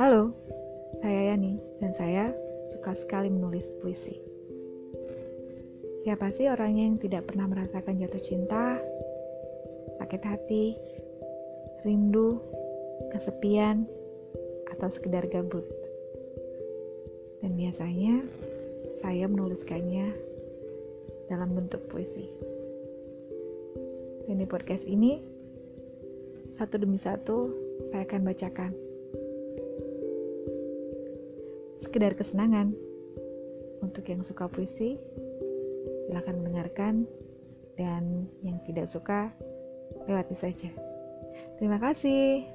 Halo, saya Yani dan saya suka sekali menulis puisi. Siapa sih orangnya yang tidak pernah merasakan jatuh cinta, sakit hati, rindu, kesepian, atau sekedar gabut? Dan biasanya saya menuliskannya dalam bentuk puisi. Dan di podcast ini, satu demi satu, saya akan bacakan. Sekedar kesenangan. Untuk yang suka puisi, silahkan mendengarkan. Dan yang tidak suka, lewati saja. Terima kasih.